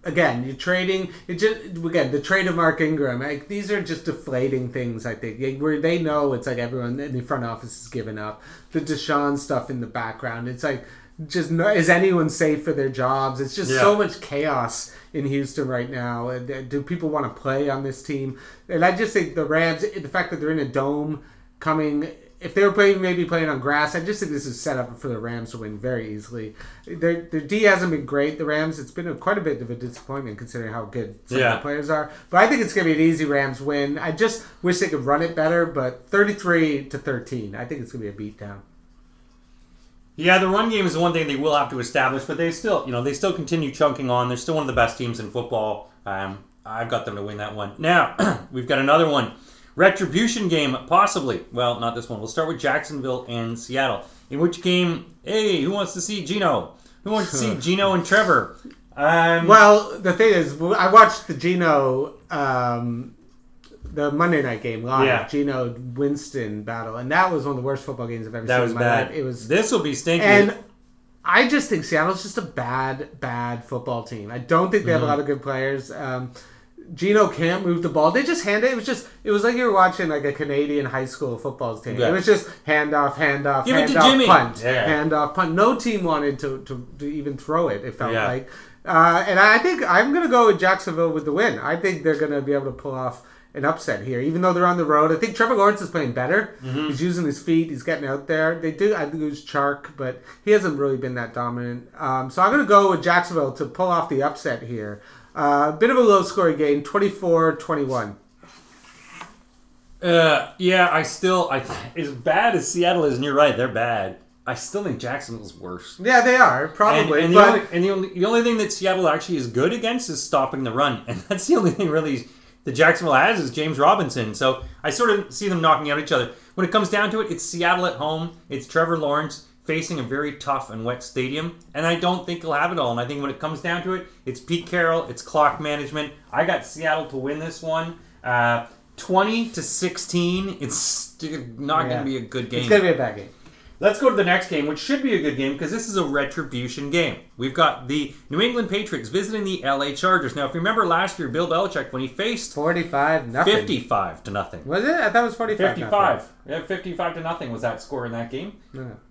again you're trading. It just again the trade of Mark Ingram. Like these are just deflating things. I think where they know it's like everyone in the front office is giving up. The Deshaun stuff in the background. It's like just no, is anyone safe for their jobs? It's just Yeah. so much chaos in Houston right now. And, uh, Do people want to play on this team? And I just think the Rams, the fact that they're in a dome, coming. If they were playing, maybe playing on grass, I just think this is set up for the Rams to win very easily. Their, their D hasn't been great. The Rams, it's been a, quite a bit of a disappointment considering how good some Yeah. of the players are. But I think it's going to be an easy Rams win. I just wish they could run it better. But thirty-three to thirteen, I think it's going to be a beatdown. Yeah, the run game is the one thing they will have to establish, but they still, you know, they still continue chunking on. They're still one of the best teams in football. Um, I've got them to win that one. Now, [clears throat] we've got another one. Retribution game, possibly. Well, not this one. We'll start with Jacksonville and Seattle. In which game, hey, who wants to see Geno? Who wants to see [laughs] Geno and Trevor? Um, Well, the thing is, I watched the Geno, um, the Monday night game live, Yeah. Geno Winston battle, and that was one of the worst football games I've ever That seen was in my bad. life. It was This will be stinky. and I just think Seattle's just a bad, bad football team. I don't think they Mm-hmm. have a lot of good players. Um, Geno can't move the ball. They just hand it. It was just. It was like you were watching like a Canadian high school football team. Yeah. It was just hand off, hand off, Give it hand to off, Jimmy. punt, Yeah. hand off, punt. No team wanted to, to, to even throw it. It felt Yeah. like. Uh, and I think I'm going to go with Jacksonville with the win. I think they're going to be able to pull off an upset here, even though they're on the road. I think Trevor Lawrence is playing better. Mm-hmm. He's using his feet. He's getting out there. They do. I lose Chark, but he hasn't really been that dominant. Um, so I'm going to go with Jacksonville to pull off the upset here. A uh, bit of a low scoring game, 24-21. Uh, yeah, I still, I as bad as Seattle is, and you're right, they're bad. I still think Jacksonville's worse. Yeah, they are probably. and, the, but only, and the only the only thing that Seattle actually is good against is stopping the run, [laughs] and that's the only thing really that Jacksonville has is James Robinson. So I sort of see them knocking out each other. When it comes down to it, it's Seattle at home. It's Trevor Lawrence facing a very tough and wet stadium, and I don't think he'll have it all. And I think when it comes down to it, it's Pete Carroll, it's clock management. I got Seattle to win this one. Uh, 20 to 16. It's not going to be a good game. it's going to be a bad game. Let's go to the next game, which should be a good game because this is a retribution game. We've got the New England Patriots visiting the LA Chargers. Now, if you remember last year, Bill Belichick, when he faced 45 nothing. 55 to nothing. Was it? I thought it was 45 55. Yeah, 55 to nothing was that score in that game.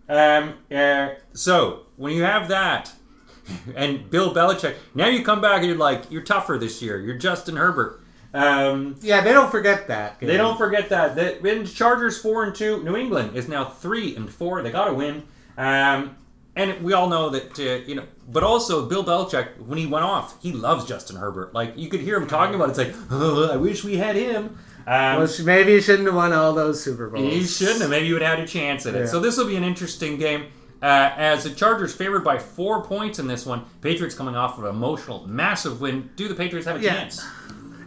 Um, uh, so, when you have that, [laughs] and Bill Belichick, now you come back and you're like, you're tougher this year. You're Justin Herbert. Um, Yeah, they don't forget that. they don't forget that. The in Chargers four and two. New England is now three and four. They got to win. Um, and we all know that uh, you know. But also, Bill Belichick, when he went off, he loves Justin Herbert. Like you could hear him talking about. it. It's like, oh, I wish we had him. Um, Well, maybe he shouldn't have won all those Super Bowls. he shouldn't have. Maybe you would have had a chance at it. Yeah. So this will be an interesting game. Uh, as the Chargers favored by four points in this one, Patriots coming off of an emotional, massive win. Do the Patriots have a Yeah. chance?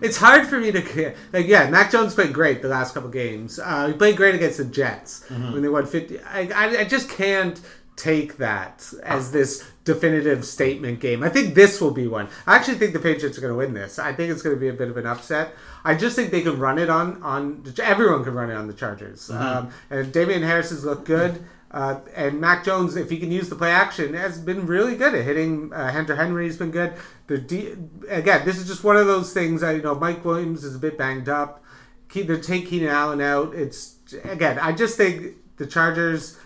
It's hard for me to like. Yeah, Mac Jones played great the last couple games. Uh, he played great against the Jets Mm-hmm. when they won fifty. I, I, I just can't take that as this definitive statement game. I think this will be one. I actually think the Patriots are going to win this. I think it's going to be a bit of an upset. I just think they can run it on on everyone can run it on the Chargers. Mm-hmm. Um, and Damien Harris has looked good. Uh, and Mac Jones, if he can use the play action, has been really good at hitting. Uh, Hunter Henry's been good. The D, again, this is just one of those things. that you know, Mike Williams is a bit banged up. Keep they take Keenan Allen out. It's again, I just think the Chargers,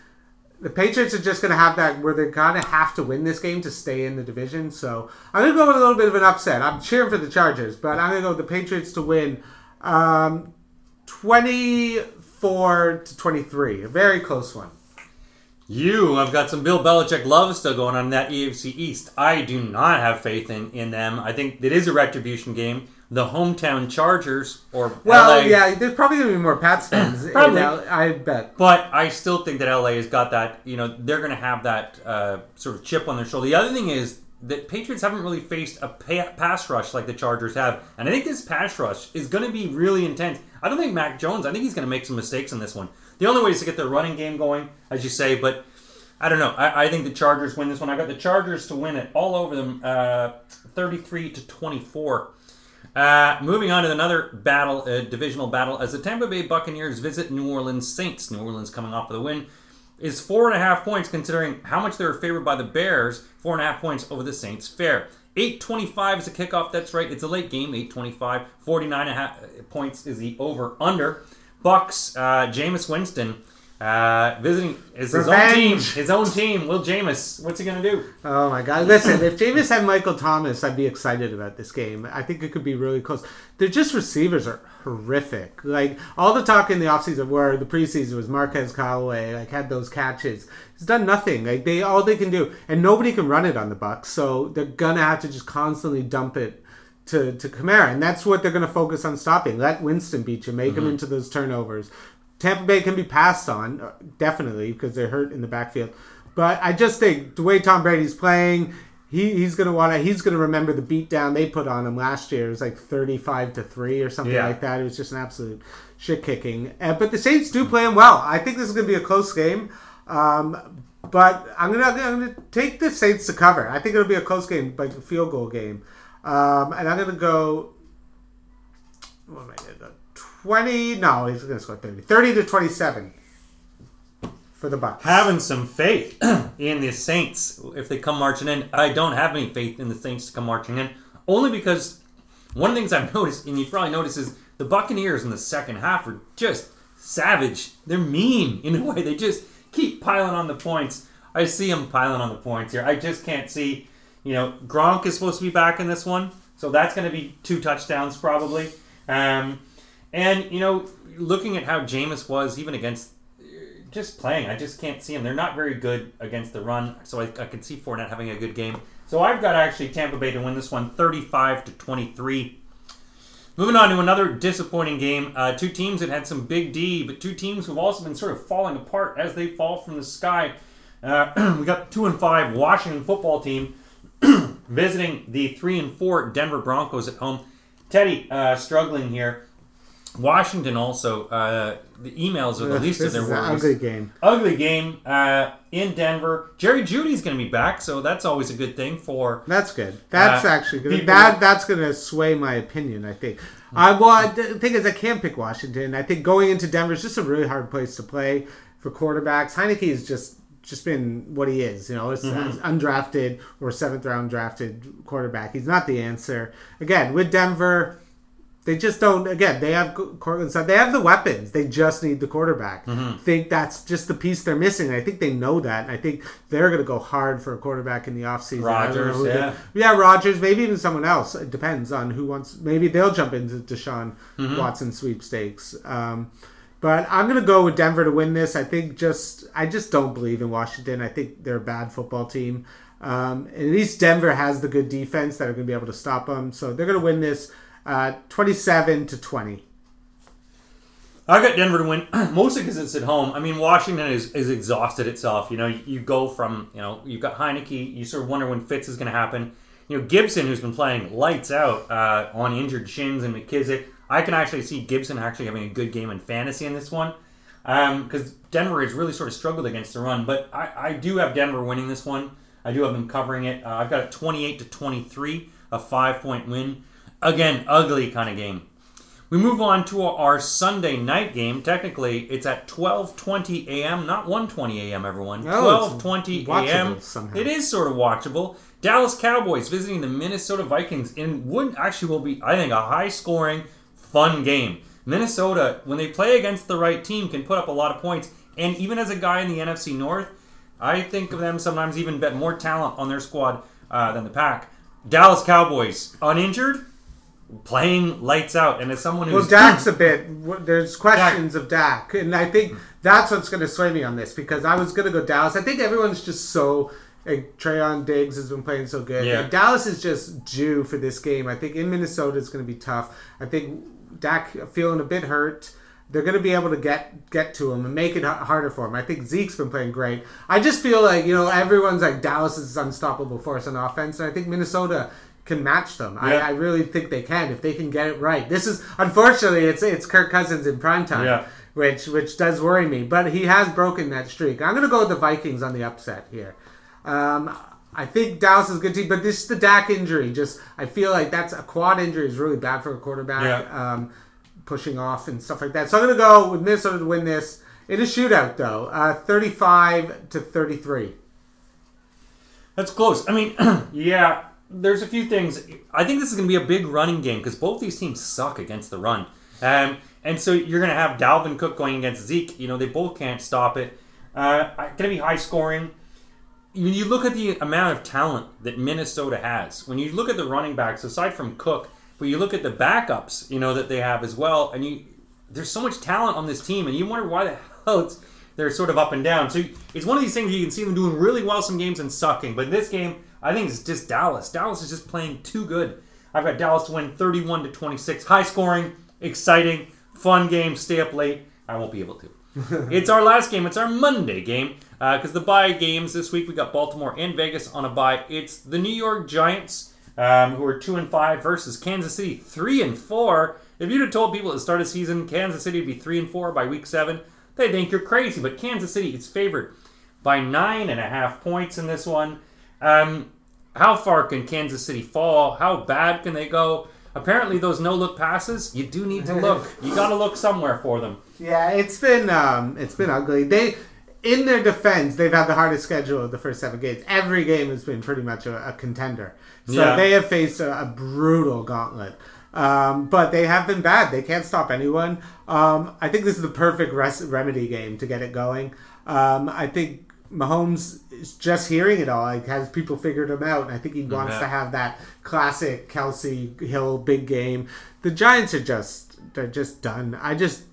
the Patriots are just going to have that where they're going to have to win this game to stay in the division. So I'm going to go with a little bit of an upset. I'm cheering for the Chargers, but I'm going to go with the Patriots to win. Um, 24 to 23, a very close one. You have got some Bill Belichick love still going on in that AFC East. I do not have faith in, in them. I think it is a retribution game. The hometown Chargers or Well, LA, yeah, there's probably going to be more Pats fans. [clears throat] in Probably. L- I bet. But I still think that LA has got that. You know, they're going to have that uh, sort of chip on their shoulder. The other thing is that Patriots haven't really faced a pa- pass rush like the Chargers have, and I think this pass rush is going to be really intense. I don't think Mac Jones. I think he's going to make some mistakes in this one. The only way is to get their running game going, as you say, but. I don't know. I, I think the Chargers win this one. I got the Chargers to win it all over them, uh, thirty-three to twenty-four. Uh, moving on to another battle, uh, divisional battle, as the Tampa Bay Buccaneers visit New Orleans Saints. New Orleans coming off of the win is four and a half points, considering how much they were favored by the Bears. Four and a half points over the Saints. Fair. 825 is the kickoff. That's right. It's a late game. 825. 49 and a half points is the over under. Bucs. Uh, Jameis Winston. Uh, visiting is his own team. Revenge. His own team. Will Jameis. What's he gonna do? Oh my God! Listen, if Jameis had Michael Thomas, I'd be excited about this game. I think it could be really close. They're just receivers are horrific. Like all the talk in the offseason where the preseason was Marquez Callaway, like had those catches. He's done nothing. Like they all they can do, and nobody can run it on the Bucs. So they're gonna have to just constantly dump it to to Kamara, and that's what they're gonna focus on stopping. Let Winston beat you, make him into those turnovers. Tampa Bay can be passed on, uh, definitely, because they're hurt in the backfield. But I just think the way Tom Brady's playing, he, he's gonna want to. He's gonna remember the beatdown they put on him last year. It was like thirty-five to three or something Yeah. like that. It was just an absolute shit kicking. Uh, but the Saints do play him well. I think this is gonna be a close game. Um, but I'm gonna I'm gonna take the Saints to cover. I think it'll be a close game, like a field goal game. Um, and I'm gonna go. What am I gonna go? 20. No, he's going to score 30. 30 to 27 for the Bucs. Having some faith [clears throat] in the Saints if they come marching in. I don't have any faith in the Saints to come marching in, only because one of the things I've [laughs] noticed, and you probably noticed, is the Buccaneers in the second half are just savage. They're mean [laughs] in a way. They just keep piling on the points. I see them piling on the points here. I just can't see. You know, Gronk is supposed to be back in this one, so that's going to be two touchdowns probably. Um, and you know, looking at how Jameis was even against just playing, I just can't see him. They're not very good against the run, so I, I can see Fournette having a good game. So I've got actually Tampa Bay to win this one, 35 to 23. Moving on to another disappointing game. Uh, two teams that had some big D, but two teams who've also been sort of falling apart as they fall from the sky. Uh, [clears throat] we got two and five Washington football team [clears throat] visiting the three and four Denver Broncos at home. Teddy uh, struggling here. Washington also uh, the emails are the least this of is their an worries. ugly game. Ugly game uh, in Denver. Jerry Jeudy's going to be back, so that's always a good thing for. That's good. That's Uh, actually good. That that's going to sway my opinion. I think. I well, the thing is, I can't pick Washington. I think going into Denver is just a really hard place to play for quarterbacks. Heinicke is just just been what he is. You know, it's Mm-hmm. undrafted or seventh round drafted quarterback. He's not the answer. Again, with Denver. They just don't. Again, they have Courtland Sutton. They have the weapons. They just need the quarterback. Mm-hmm. I think that's just the piece they're missing. I think they know that. And I think they're going to go hard for a quarterback in the offseason. Rodgers, who they- yeah. yeah, Rodgers, maybe even someone else. It depends on who wants. Maybe they'll jump into Deshaun Mm-hmm. Watson sweepstakes. Um, but I'm gonna go with Denver to win this. I think just I just don't believe in Washington. I think they're a bad football team. Um, at least Denver has the good defense that are gonna be able to stop them. So they're gonna win this uh, 27 to 20. I got Denver to win, [clears throat] mostly because it's at home. I mean, Washington is, is exhausted itself. You know, you, you go from, you know, you've got Heinicke, you sort of wonder when Fitz is going to happen. You know, Gibson, who's been playing lights out uh, on injured shins, and McKissic. I can actually see Gibson actually having a good game in fantasy in this one because Denver has really sort of struggled against the run. But I, I do have Denver winning this one. I do have them covering it. Uh, I've got it 28 to 23, a five point win. Again, ugly kind of game. We move on to our Sunday night game. Technically, it's at 12:20 a.m., not 1:20 a.m. Everyone, Oh, it's 12:20 watchable a.m. somehow. It is sort of watchable. Dallas Cowboys visiting the Minnesota Vikings in would actually will be, I think, a high-scoring, fun game. Minnesota, when they play against the right team, can put up a lot of points. And even as a guy in the NFC North, I think of them sometimes even bet more talent on their squad uh, than the Pack. Dallas Cowboys uninjured, playing lights out, and as someone who's Well, Dak's [clears throat] a bit. There's questions of Dak, and I think that's what's going to sway me on this because I was going to go Dallas. I think everyone's just so. Like, Trevon Diggs has been playing so good. Yeah. Like, Dallas is just due for this game. I think in Minnesota it's going to be tough. I think Dak feeling a bit hurt. They're going to be able to get get to him and make it harder for him. I think Zeke's been playing great. I just feel like you know everyone's like Dallas is unstoppable force on offense, and I think Minnesota can match them. I, I really think they can if they can get it right. This is unfortunately it's it's Kirk Cousins in prime time, Yeah. which which does worry me. But he has broken that streak. I'm going to go with the Vikings on the upset here. Um, I think Dallas is a good team, but this is the Dak injury. Just I feel like that's a quad injury is really bad for a quarterback. Yeah. Um, pushing off and stuff like that. So I'm going to go with Minnesota to win this in a shootout, though, uh, 35 to 33. That's close. I mean, [clears throat] yeah, there's a few things. I think this is going to be a big running game because both these teams suck against the run. Um, and so you're going to have Dalvin Cook going against Zeke. You know, they both can't stop it. Uh, going to be high scoring. When you look at the amount of talent that Minnesota has, when you look at the running backs, aside from Cook, but you look at the backups, you know, that they have as well, and you there's so much talent on this team, and you wonder why the [laughs] hell they're sort of up and down. So it's one of these things you can see them doing really well some games and sucking. But this game, I think it's just Dallas. Dallas is just playing too good. I've got Dallas to win 31 to 26. High scoring, exciting, fun game. Stay up late. I won't be able to. [laughs] it's our last game. It's our Monday game because the bye games this week we got Baltimore and Vegas on a bye. It's the New York Giants um, who are two and five versus Kansas City three and four. If you'd have told people at the start of season Kansas City would be three and four by week seven, they think you're crazy. But Kansas City is favored by nine and a half points in this one. Um, how far can Kansas City fall? How bad can they go? Apparently those no look passes, you do need to look. [laughs] You got to look somewhere for them. Yeah, it's been um, it's been ugly. They, in their defense, they've had the hardest schedule of the first seven games. Every game has been pretty much a, a contender. So Yeah. they have faced a, a brutal gauntlet. Um, but they have been bad. They can't stop anyone. Um, I think this is the perfect res- remedy game to get it going. Um, I think Mahomes is just hearing it all. Like has people figured him out, and I think he wants Yeah. to have that classic Kelce Hill big game. The Giants are just they're just done. I just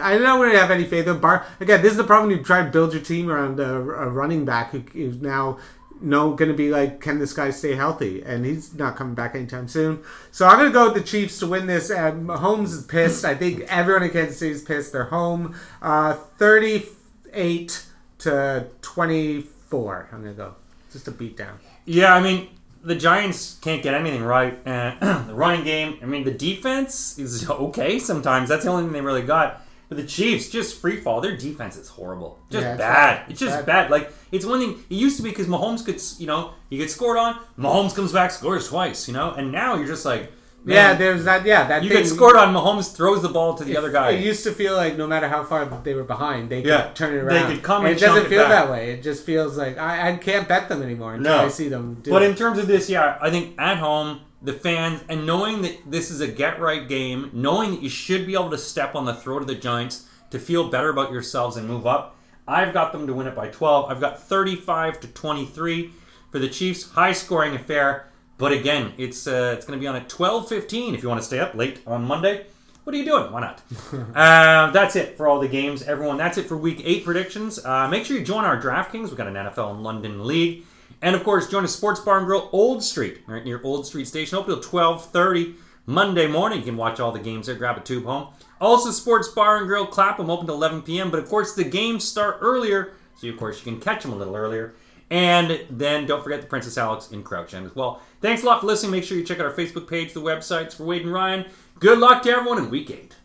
I don't really have any faith in Bar. Again, this is the problem. You try to build your team around a, a running back who is now no going to be like, can this guy stay healthy? And he's not coming back anytime soon. So I'm going to go with the Chiefs to win this. And Mahomes is pissed. I think everyone in Kansas City is pissed. They're home, uh, 38 to 24. I'm going to go just a beat down. Yeah, I mean, the Giants can't get anything right. Uh, and [clears throat] the running game, I mean, the defense is [laughs] okay sometimes. That's the only thing they really got. But the Chiefs, just free fall. Their defense is horrible. Just Yeah, it's bad. bad. It's just Bad. bad. Like, it's one thing. It used to be because Mahomes could, you know, you get scored on, Mahomes comes back, scores twice, you know? And now you're just like, man, Yeah, there's that. Yeah, that you thing. get scored on, Mahomes throws the ball to the other guy. It used to feel like no matter how far they were behind, they could Yeah, turn it around. they could come and and it doesn't it feel back. that way. It just feels like I, I can't bet them anymore until No. I see them. Do But it. in terms of this, yeah, I think at home, the fans, and knowing that this is a get right game, knowing that you should be able to step on the throat of the Giants to feel better about yourselves and move up, I've got them to win it by 12. I've got 35 to 23 for the Chiefs. High scoring affair. But again, it's uh, it's going to be on at 12:15 if you want to stay up late on Monday. What are you doing? Why not? [laughs] uh, that's it for all the games, everyone. That's it for Week Eight predictions. Uh, make sure you join our DraftKings. We've got an NFL and London league, and of course, join us Sports Bar and Grill Old Street, right near Old Street Station, open till 12:30 Monday morning. You can watch all the games there. Grab a tube home. Also, Sports Bar and Grill Clapham open till 11 p.m. But of course, the games start earlier, so of course you can catch them a little earlier. And then don't forget the Princess Alex in Crouch End as well. Thanks a lot for listening. Make sure you check out our Facebook page, the websites for Wade and Ryan. Good luck to everyone in week eight.